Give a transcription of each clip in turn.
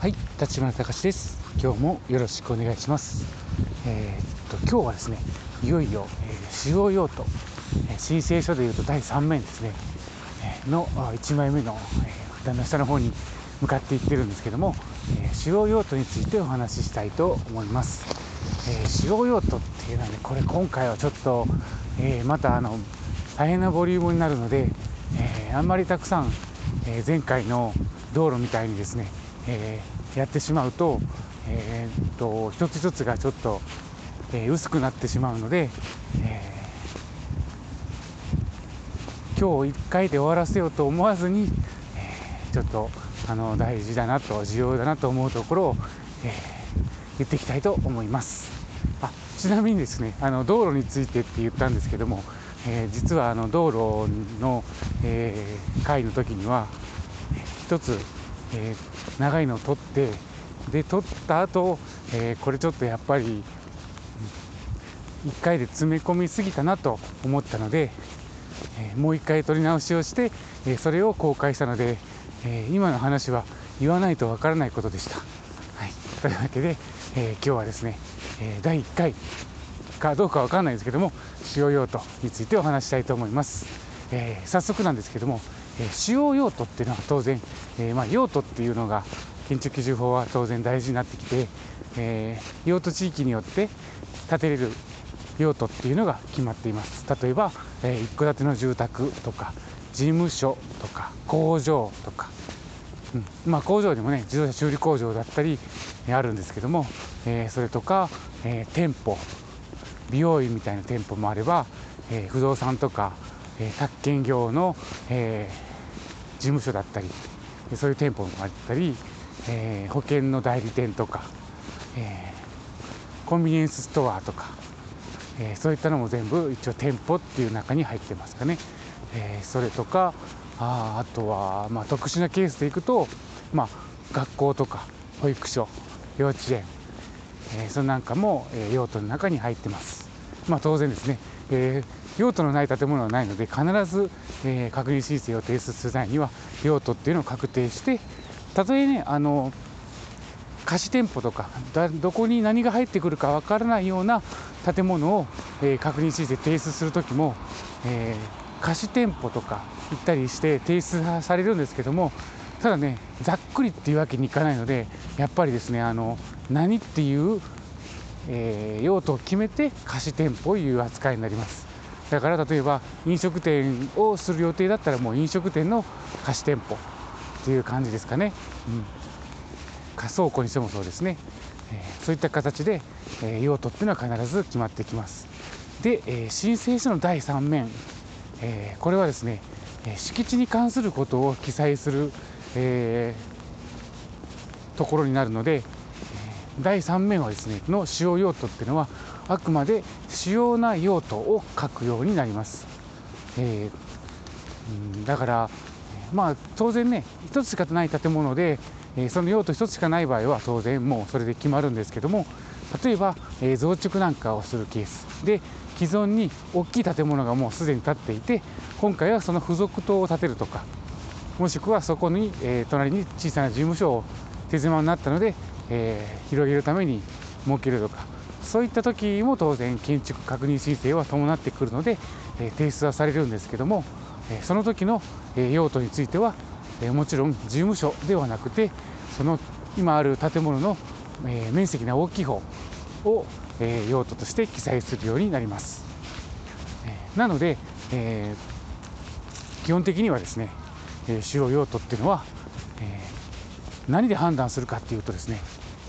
はい、立花隆です。今日もよろしくお願いします。えーっと今日はですね、いよいよ、えー使用用途、えー申請書でいうと第3面ですね、えーの1枚目の、えーの下の方に向かっていってるんですけども、えー使用用途についてお話ししたいと思います。えー使用用途っていうのはね、これ今回はちょっと、えーまたあの大変なボリュームになるので、えーあんまりたくさん、えー前回の道路みたいにですね、えーやってしまうと,、えーっと一つ一つがちょっと、えー薄くなってしまうので、えー今日1回で終わらせようと思わずに、えーちょっとあの大事だなと重要だなと思うところを、えー言っていきたいと思います。あちなみにですねあの道路についてって言ったんですけども、えー実はあの道路の、えー会の時には一つ、えー長いのを取ってで取った後、えーこれちょっとやっぱり1回で詰め込みすぎたなと思ったので、えーもう1回取り直しをして、えそれを公開したので、え今の話は言わないとわからないことでした。はい、というわけで、えー今日はですね、え第1回かどうかわからないですけども使用用途についてお話したいと思います、え早速なんですけども、使用用途っていうのは当然、えーまあ、用途っていうのが建築基準法は当然大事になってきて、えー用途地域によって建てれる用途っていうのが決まっています。例えば、えー一戸建ての住宅とか事務所とか工場とか。うん。まあ、工場にもね自動車修理工場だったりあるんですけども、えーそれとか、え店舗。美容院みたいな店舗もあれば、え不動産とか、えー宅建業の、えー事務所だったりそういう店舗もあったり、えー保険の代理店とか、えーコンビニエンスストアとか、えーそういったのも全部一応店舗っていう中に入ってますかね、えそれとかああとは、まあ、特殊なケースでいくと、まあ、学校とか保育所幼稚園、えそれなんかも、え用途の中に入ってます、まあ、当然ですね、えー用途のない建物はないので必ず、えー確認申請を提出する際には用途っていうのを確定してたとえねあの貸し店舗とかどこに何が入ってくるかわからないような建物を、えー確認申請提出するときも、えー貸し店舗とか行ったりして提出されるんですけどもただねざっくりっていうわけにいかないのでやっぱりですねあの何っていう、えー用途を決めて貸し店舗をいう扱いになります。だから例えば飲食店をする予定だったらもう飲食店の貸し店舗っていう感じですかね、うん、仮倉庫にしてもそうですね、えーそういった形で、えー用途っていうのは必ず決まってきます。で、えー申請書の第3面、えこれはですねえ敷地に関することを記載する、えところになるので、第3面はですねの使用用途っていうのはあくまで主要な用途を書くようになります、えーだからまあ当然ね一つしかない建物で、えその用途一つしかない場合は当然もうそれで決まるんですけども例えば、え増築なんかをするケース。で既存に大きい建物がもうすでに建っていて今回はその付属棟を建てるとかもしくはそこに、え隣に小さな事務所を手狭になったので、え広げるために設けるとかそういった時も当然建築確認申請は伴ってくるので、え提出はされるんですけども、えその時の、え用途については、えもちろん事務所ではなくてその今ある建物の、え面積が大きい方を、え用途として記載するようになります。えなので、え基本的にはですね、えー主要用途っていうのは、え何で判断するかっていうとですね、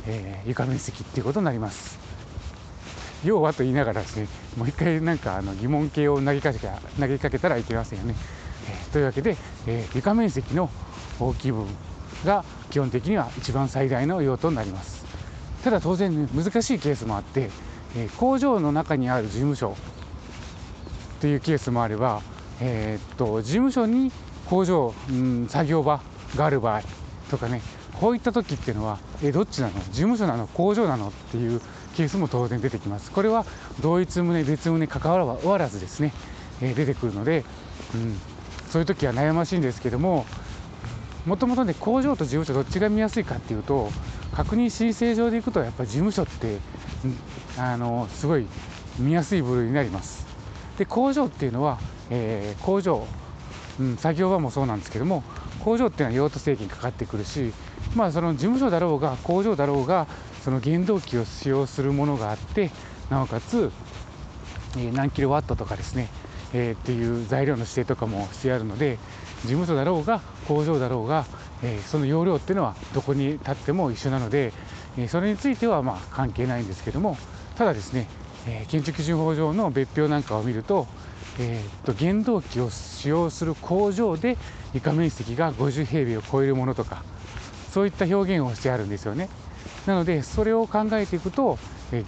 え床面積っていうことになります。要はと言いながらですね、もう一回なんかあの疑問形を投げかけ投げかけたらいけませんよね。えーというわけで、えー床面積の大きい部分が基本的には一番最大の用途になります。ただ当然、ね、難しいケースもあって、えー工場の中にある事務所というケースもあれば、えーっと事務所に工場、うん、作業場がある場合とかねこういった時っていうのはえどっちなの？事務所なの？工場なの？っていうケースも当然出てきます。これは同一棟別棟関わらずですね、えー出てくるので、うん、そういう時は悩ましいんですけどももともとね工場と事務所どっちが見やすいかっていうと確認申請上でいくとやっぱり事務所ってあのすごい見やすい部類になります。で工場っていうのは、えー、工場、うん、作業場もそうなんですけども工場っていうのは用途制限かかってくるしまあその事務所だろうが工場だろうがその原動機を使用するものがあってなおかつ、え、何キロワットとかですね、えー、っていう材料の指定とかもしてあるので事務所だろうが工場だろうが、えー、その容量っていうのはどこに立っても一緒なので、えそれについてはまあ関係ないんですけどもただですね、え建築基準法上の別表なんかを見ると,、えー、と原動機を使用する工場で床面積が50平米を超えるものとかそういった表現をしてあるんですよね。なのでそれを考えていくと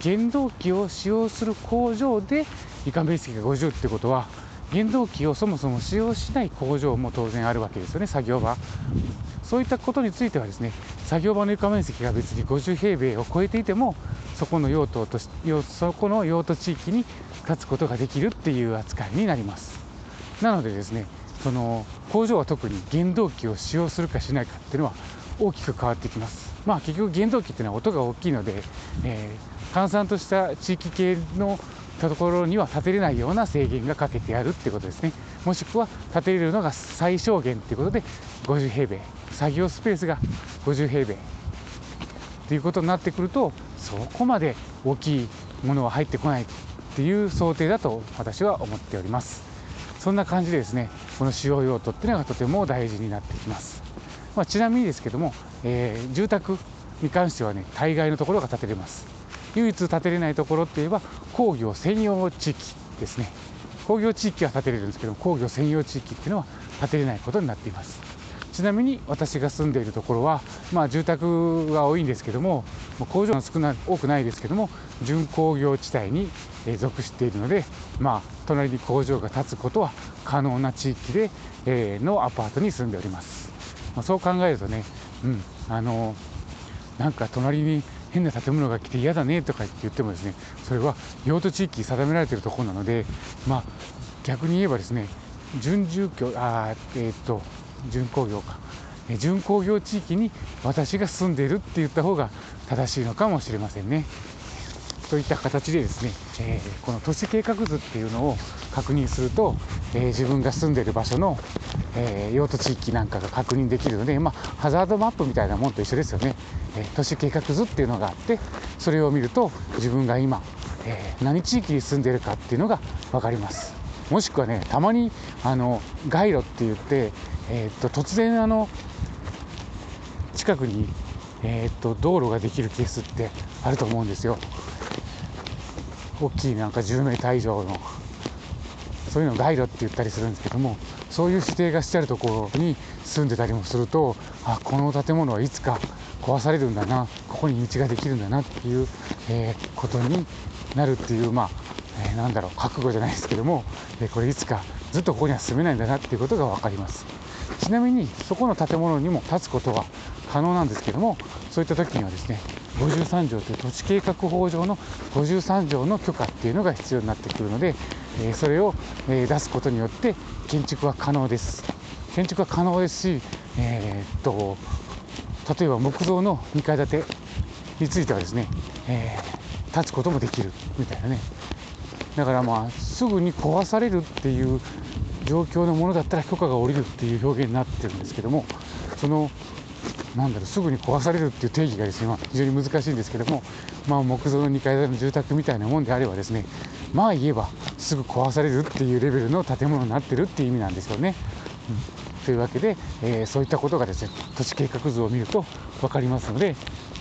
原動機を使用する工場で床面積が50ってことは原動機をそもそも使用しない工場も当然あるわけですよね作業場。そういったことについてはですね作業場の床面積が別に50平米を超えていてもそこの用途とそこの用途地域に立つことができるっていう扱いになります。なのでですねその工場は特に原動機を使用するかしないかっていうのは大きく変わってきます。まあ結局原動機っていうのは音が大きいので、えー、閑散とした地域系のところには建てれないような制限がかけてあるってことですね。もしくは建てれるのが最小限っていうことで50平米作業スペースが50平米ということになってくるとそこまで大きいものは入ってこないっていう想定だと私は思っております。そんな感じでですねこの使用用途っていうのがとても大事になってきます、まあ、ちなみにですけども、えー、住宅に関してはね大概のところが建てれます。唯一建てれないところっていえば工業専用地域ですね。工業地域は建てれるんですけど工業専用地域っていうのは建てれないことになっています。ちなみに私が住んでいるところは、まあ、住宅が多いんですけども工場が少な多くないですけども準工業地帯に属しているので、まあ、隣に工場が建つことは可能な地域で、えー、のアパートに住んでおります、まあ、そう考えるとね、うん、あのなんか隣に変な建物が来て嫌だねとかって言ってもですねそれは用途地域定められているところなので、まあ、逆に言えばですね準住居あえっ、と準工業か準工業地域に私が住んでいるって言った方が正しいのかもしれませんね。といった形でですね、えー、この都市計画図っていうのを確認すると、えー、自分が住んでる場所の、えー、用途地域なんかが確認できるので、まあ、ハザードマップみたいなもんと一緒ですよね、え都市計画図っていうのがあってそれを見ると自分が今、え何地域に住んでるかっていうのが分かります。もしくはねたまにあの街路って言って、え、っと突然あの近くに、えー、っと道路ができるケースってあると思うんですよ。大きいなんか10メーター以上のそういうのを街路って言ったりするんですけどもそういう指定がしてあるところに住んでたりもするとあこの建物はいつか壊されるんだなここに道ができるんだなっていう、えー、ことになるっていうまあえー、なんだろう覚悟じゃないですけども、えー、これいつかずっとここには住めないんだなっていうことが分かります。ちなみにそこの建物にも建つことは可能なんですけどもそういった時にはですね53条という土地計画法上の53条の許可っていうのが必要になってくるので、え、それを、え出すことによって建築は可能です。建築は可能ですし、えー、っと例えば木造の2階建てについてはですね、えー、建つこともできるみたいなね。だからまあすぐに壊されるっていう状況のものだったら許可が下りるっていう表現になってるんですけどもそのなんだろうすぐに壊されるっていう定義がですね、ま、非常に難しいんですけども、まあ、木造の2階建ての住宅みたいなもんであればですねまあ言えばすぐ壊されるっていうレベルの建物になってるっていう意味なんですよね。うんというわけで、えー、そういったことがですね土地計画図を見ると分かりますので、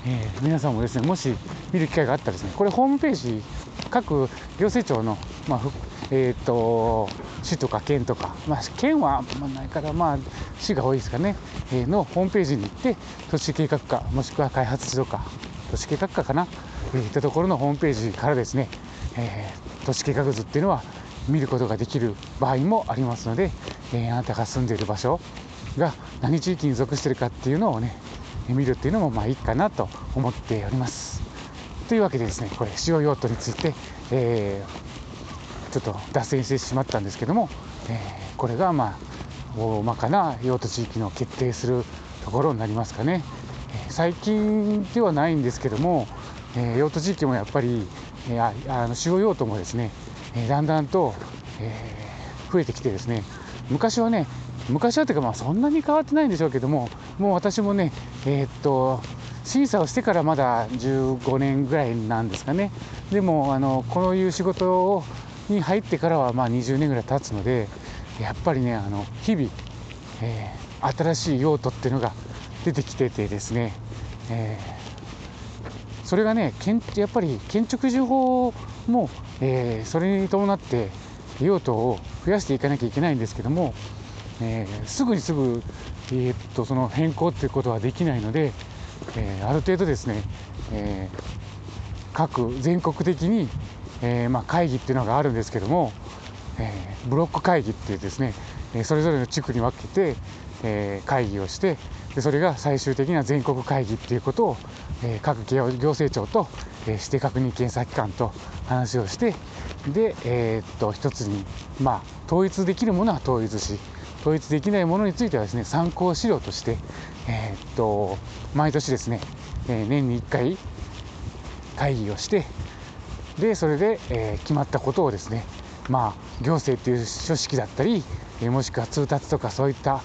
えー、皆さんもですねもし見る機会があったらですねこれホームページ各行政庁の、まあえーと、市とか県とか、まあ、県はないから、まあ、市が多いですかね、えー、のホームページに行って都市計画課もしくは開発指導課都市計画課かな、えー、いったところのホームページからですね、えー、都市計画図っていうのは見ることができる場合もありますので、えー、あなたが住んでいる場所が何地域に属しているかっていうのをね見るっていうのもまあいいかなと思っております。というわけでですねこれ使用用途について、えー、ちょっと脱線してしまったんですけども、えー、これがまあ大まかな用途地域の決定するところになりますかねえ。最近ではないんですけども、えー、用途地域もやっぱり、えー、あの主要用途もですね、え、だんだんと、え、増えてきてですね昔はね昔はというかまあそんなに変わってないんでしょうけどももう私もねえ、っと審査をしてからまだ15年ぐらいなんですかねでもあのこういう仕事をに入ってからはまあ20年ぐらい経つのでやっぱりねあの日々、えー、新しい用途っていうのが出てきててですね、えー、それがねやっぱり建築事法も、えー、それに伴って用途を増やしていかなきゃいけないんですけども、えー、すぐにすぐ、えー、っとその変更っていうことはできないので、えー、ある程度ですね、え各全国的に、えまあ、会議っていうのがあるんですけども、えブロック会議っていうですねえそれぞれの地区に分けて、え会議をしてでそれが最終的な全国会議っていうことを、え各行政庁と、え指定確認検査機関と話をしてで、えー、っと一つに、まあ、統一できるものは統一し統一できないものについてはですね参考資料として、えー、っと毎年ですね、え年に1回会議をしてでそれで、え決まったことをですねまあ行政っていう書式だったりえもしくは通達とかそういった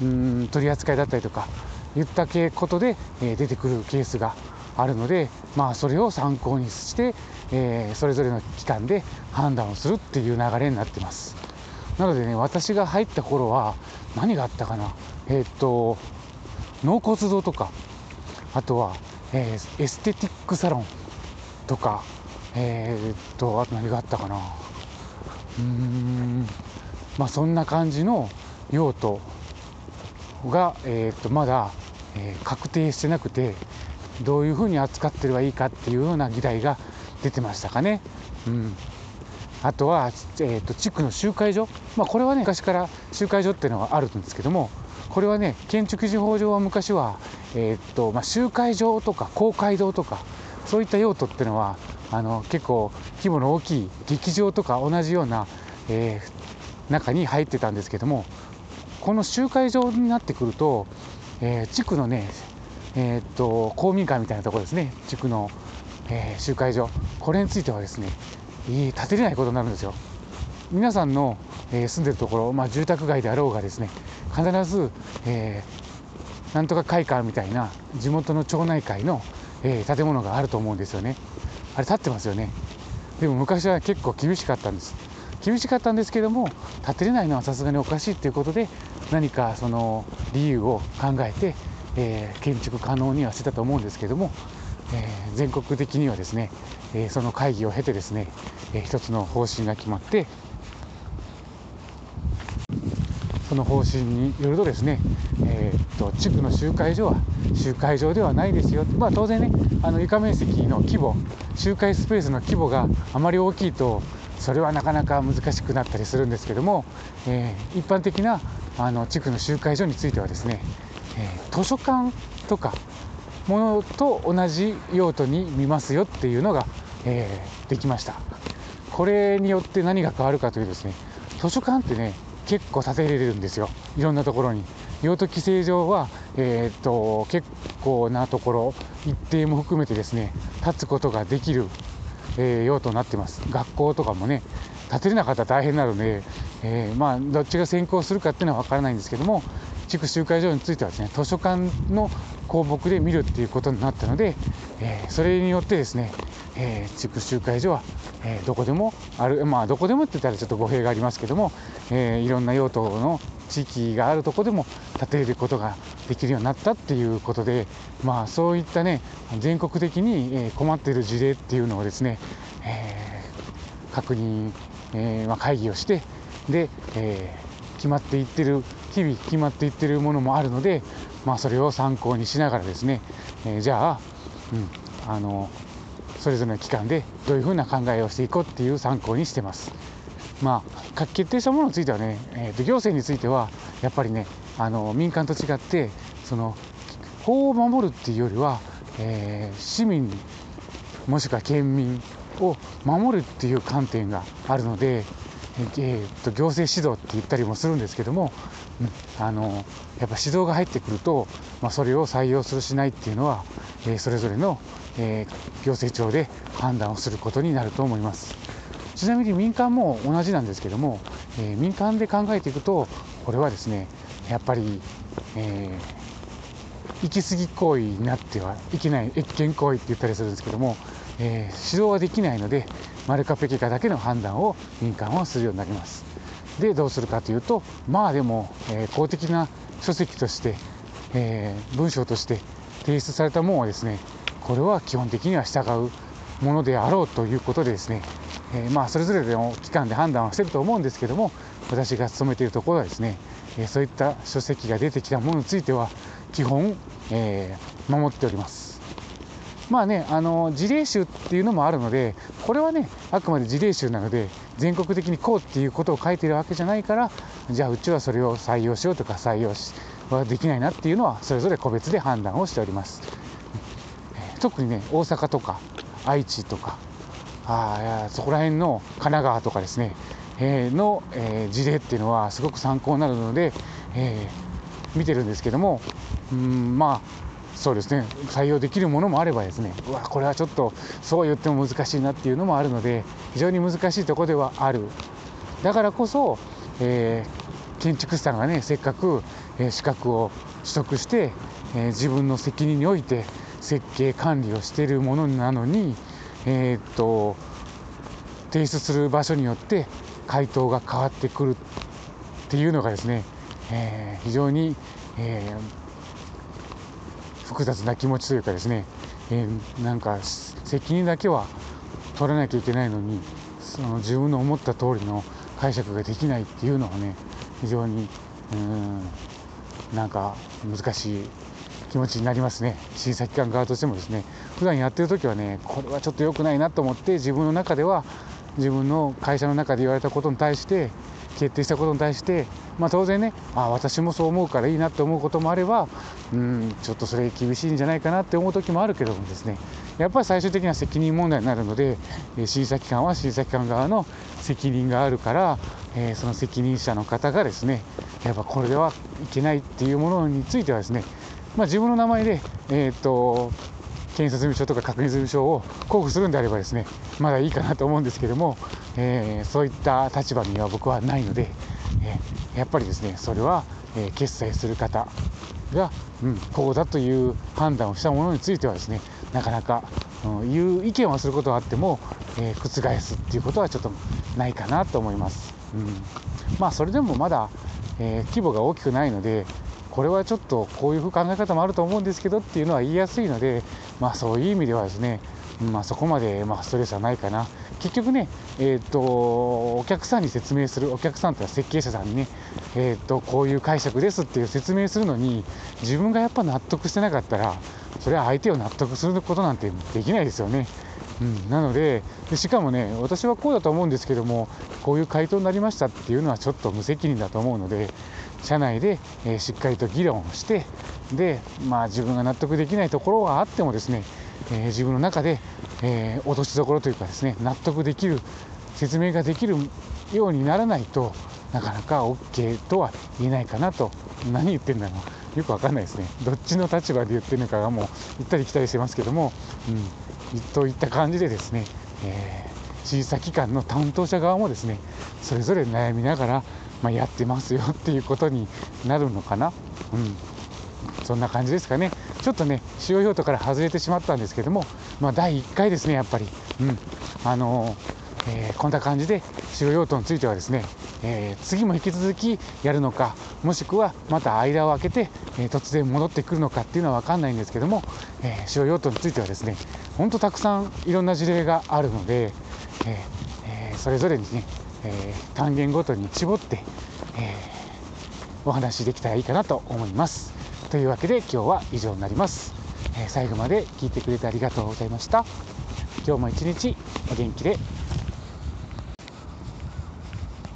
うん取り扱いだったりとか言ったことで、え出てくるケースがあるので、まあ、それを参考にして、えー、それぞれの機関で判断をするっていう流れになってます。なのでね私が入った頃は何があったかな？えー、っと納骨堂とかあとは、えー、エステティックサロンとかえー、っとあと何があったかな。うん。まあそんな感じの用途が、えー、っとまだ、えー、確定してなくてどういうふうに扱ってればいいかっていうような議題が出てましたかね。うん。あとは、えーと、地区の集会所、まあ、これはね昔から集会所っていうのがあるんですけどもこれはね建築事法上は昔は、えーとまあ、集会場とか公会堂とかそういった用途っていうのはあの結構規模の大きい劇場とか同じような、えー、中に入ってたんですけどもこの集会場になってくると、えー、地区のね、えー、っと公民館みたいなところですね。地区の、え、集会所これについてはですね建てれないことになるんですよ。皆さんの、え住んでるところ、まあ、住宅街であろうがですね必ず、えなんとか会館みたいな地元の町内会の、え建物があると思うんですよね。あれ建ってますよね。でも昔は結構厳しかったんです。厳しかったんですけども建てれないのはさすがにおかしいっていうことで何かその理由を考えて、えー、建築可能にはしてたと思うんですけども、えー、全国的にはですね、えー、その会議を経てですね、えー、一つの方針が決まってその方針によるとですね、と地区の集会所は集会場ではないですよ、まあ、当然ねあの床面積の規模集会スペースの規模があまり大きいとそれはなかなか難しくなったりするんですけども、えー、一般的なあの地区の集会所についてはですね、えー、図書館とかものと同じ用途に見ますよっていうのが、えー、できました。これによって何が変わるかというですね図書館ってね結構建てれるんですよ。いろんなところに。用途規制上は、えー、っと結構なところ一定も含めてですね立つことができるえー、用途になってます。学校とかもね建てれなかったら大変なので、えー、まあどっちが先行するかっていうのは分からないんですけども地区集会所についてはですね図書館の公木で見るっていうことになったので、えー、それによってですね、えー、地区集会所は、えー、どこでもあるまあどこでもって言ったらちょっと語弊がありますけども、えいろんな用途の地域があるとこでも建てることができるようになったっていうことで、まあ、そういったね全国的に困っている事例っていうのをですね、えー、確認、えー、まあ、会議をしてで、えー、決まっていってる日々決まっていってるものもあるので、まあ、それを参考にしながらですね、えじゃあ、うん、あのそれぞれの機関でどういうふうな考えをしていこうっていう参考にしてます。まあ、決定したものについてはね、えー、と行政についてはやっぱりねあの民間と違ってその法を守るっていうよりは、えー、市民もしくは県民を守るっていう観点があるので、えー、と行政指導って言ったりもするんですけども、うん、あのやっぱ指導が入ってくると、まあ、それを採用するしないっていうのは、それぞれの、え、行政庁で判断をすることになると思います。ちなみに民間も同じなんですけども、え、民間で考えていくとこれはですねやっぱり、えー、行き過ぎ行為になってはいけない越権行為って言ったりするんですけども、えー、指導はできないので丸かペケかだけの判断を民間はするようになります。でどうするかというとまあでも、えー、公的な書籍として、え、文章として提出されたものはですねこれは基本的には従うものであろうということでですね、えー、まあそれぞれの機関で判断はしてると思うんですけども私が勤めているところはですね、えそういった書籍が出てきたものについては基本、え守っております。まあね、あの事例集っていうのもあるので、これはね、あくまで事例集なので、全国的にこうっていうことを書いてるわけじゃないから、じゃあうちはそれを採用しようとか採用しはできないなっていうのは、それぞれ個別で判断をしております。特にね、大阪とか愛知とか、あそこら辺の神奈川とかですね、えー、の、えー、事例っていうのはすごく参考になるので、えー、見てるんですけども、うんまあそうですね採用できるものもあればですねうわこれはちょっとそう言っても難しいなっていうのもあるので非常に難しいところではあるだからこそ、えー、建築士さんがねせっかく、え、資格を取得して、え、自分の責任において設計管理をしているものなのに、え、っと提出する場所によって回答が変わってくるっていうのがですね、え非常に、え複雑な気持ちというかですね、え、なんか責任だけは取らなきゃいけないのにその自分の思った通りの解釈ができないっていうのはね非常にうんなんか難しい気持ちになりますね。審査機関側としてもですね。普段やってる時はねこれはちょっと良くないなと思って自分の中では自分の会社の中で言われたことに対して決定したことに対して、まあ、当然ねあ私もそう思うからいいなって思うこともあればうんちょっとそれ厳しいんじゃないかなって思う時もあるけどもですねやっぱり最終的には責任問題になるので審査機関は審査機関側の責任があるから、えー、その責任者の方がですねやっぱこれではいけないっていうものについてはですね、まあ、自分の名前で、えーと検査済書とか確認済書を交付するんであればですねまだいいかなと思うんですけども、えー、そういった立場には僕はないので、えー、やっぱりですねそれは、えー、決済する方が、うん、こうだという判断をしたものについてはですねなかなか、うん、いう意見はすることはあっても、え覆すっていうことはちょっとないかなと思います。うん、まあそれでもまだ、え規模が大きくないのでこれはちょっとこういう考え方もあると思うんですけどっていうのは言いやすいので、まあ、そういう意味ではですね、まあ、そこまでまあストレスはないかな結局ね、えーと、お客さんに説明するお客さんというのは設計者さんにね、えーと、こういう解釈ですっていう説明するのに自分がやっぱ納得してなかったらそれは相手を納得することなんてできないですよね。うん、なのででしかもね私はこうだと思うんですけどもこういう回答になりましたっていうのはちょっと無責任だと思うので社内で、えー、しっかりと議論をしてで、まあ、自分が納得できないところがあってもですね、えー、自分の中で、えー、落としどころというかですね納得できる説明ができるようにならないとなかなか OK とは言えないかなと。何言ってんだろう。よくわかんないですね。どっちの立場で言ってるのかがもう行ったり来たりしてますけども、うん、といった感じでですね、えー、審査機関の担当者側もですねそれぞれ悩みながらまあ、やってますよっていうことになるのかな。うんそんな感じですかね。ちょっとね、使用用途から外れてしまったんですけども、まあ、第1回ですね、やっぱり。うん。あのー、えー、こんな感じで使用用途についてはですね、えー、次も引き続きやるのか、もしくはまた間を空けて、え突然戻ってくるのかっていうのは分かんないんですけども、え使用用途についてはですね、ほんとたくさんいろんな事例があるので、えそれぞれにね、え、単元ごとに絞って、え、お話しできたらいいかなと思います。というわけで今日は以上になります。え、最後まで聞いてくれてありがとうございました。今日も一日お元気で